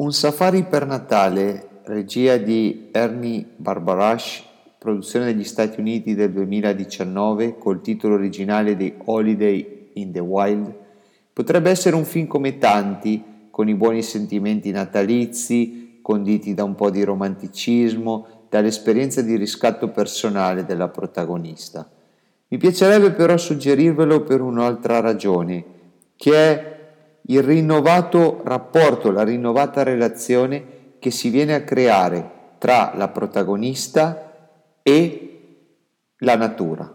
Un safari per Natale, regia di Ernie Barbarash, produzione degli Stati Uniti del 2019 col titolo originale di Holiday in the Wild, potrebbe essere un film come tanti con i buoni sentimenti natalizi, conditi da un po' di romanticismo, dall'esperienza di riscatto personale della protagonista. Mi piacerebbe però suggerirvelo per un'altra ragione, che è il rinnovato rapporto, la rinnovata relazione che si viene a creare tra la protagonista e la natura.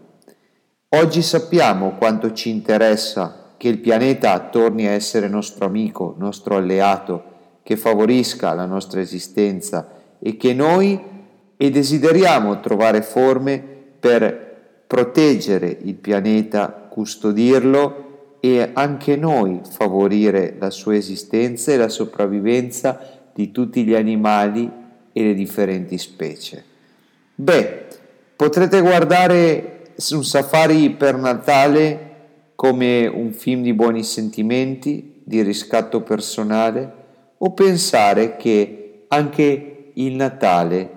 Oggi sappiamo quanto ci interessa che il pianeta torni a essere nostro amico, nostro alleato, che favorisca la nostra esistenza e che noi e desideriamo trovare forme per proteggere il pianeta, custodirlo e anche noi favorire la sua esistenza e la sopravvivenza di tutti gli animali e le differenti specie. Beh, potrete guardare un safari per Natale come un film di buoni sentimenti, di riscatto personale, o pensare che anche il Natale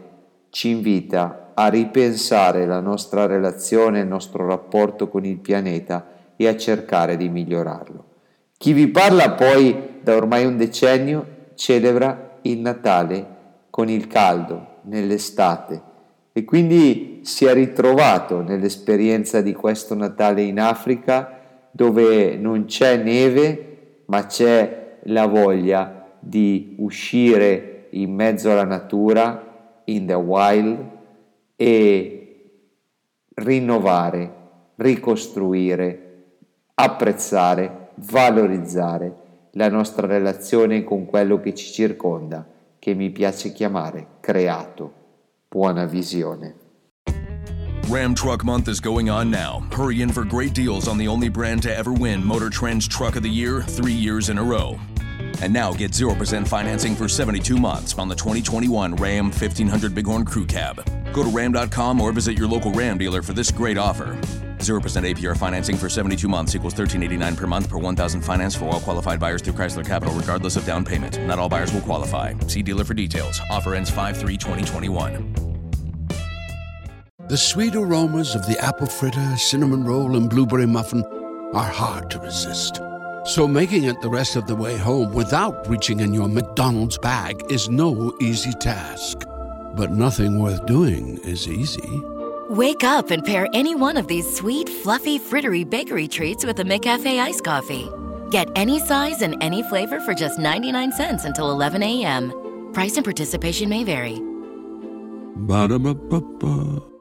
ci invita a ripensare la nostra relazione, il nostro rapporto con il pianeta e a cercare di migliorarlo. Chi vi parla poi da ormai un decennio celebra il Natale con il caldo, nell'estate, e quindi si è ritrovato nell'esperienza di questo Natale in Africa dove non c'è neve, ma c'è la voglia di uscire in mezzo alla natura, in the wild, e rinnovare, ricostruire, apprezzare, valorizzare la nostra relazione con quello che ci circonda, che mi piace chiamare creato. Buona visione. Ram Truck Month is going on now. Hurry in for great deals on the only brand to ever win Motor Trend's Truck of the Year three years in a row. And now get 0% financing for 72 months on the 2021 Ram 1500 Bighorn Crew Cab. Go to ram.com or visit your local Ram dealer for this great offer. 0% APR financing for 72 months equals 1389 per month per 1000 finance for all qualified buyers through Chrysler Capital regardless of down payment. Not all buyers will qualify. See dealer for details. Offer ends 5-3-2021. The sweet aromas of the apple fritter, cinnamon roll, and blueberry muffin are hard to resist. So making it the rest of the way home without reaching in your McDonald's bag is no easy task. But nothing worth doing is easy. Wake up and pair any one of these sweet, fluffy, frittery bakery treats with a McCafe iced coffee. Get any size and any flavor for just 99 cents until 11 a.m. Price and participation may vary. Ba-da-ba-ba-ba.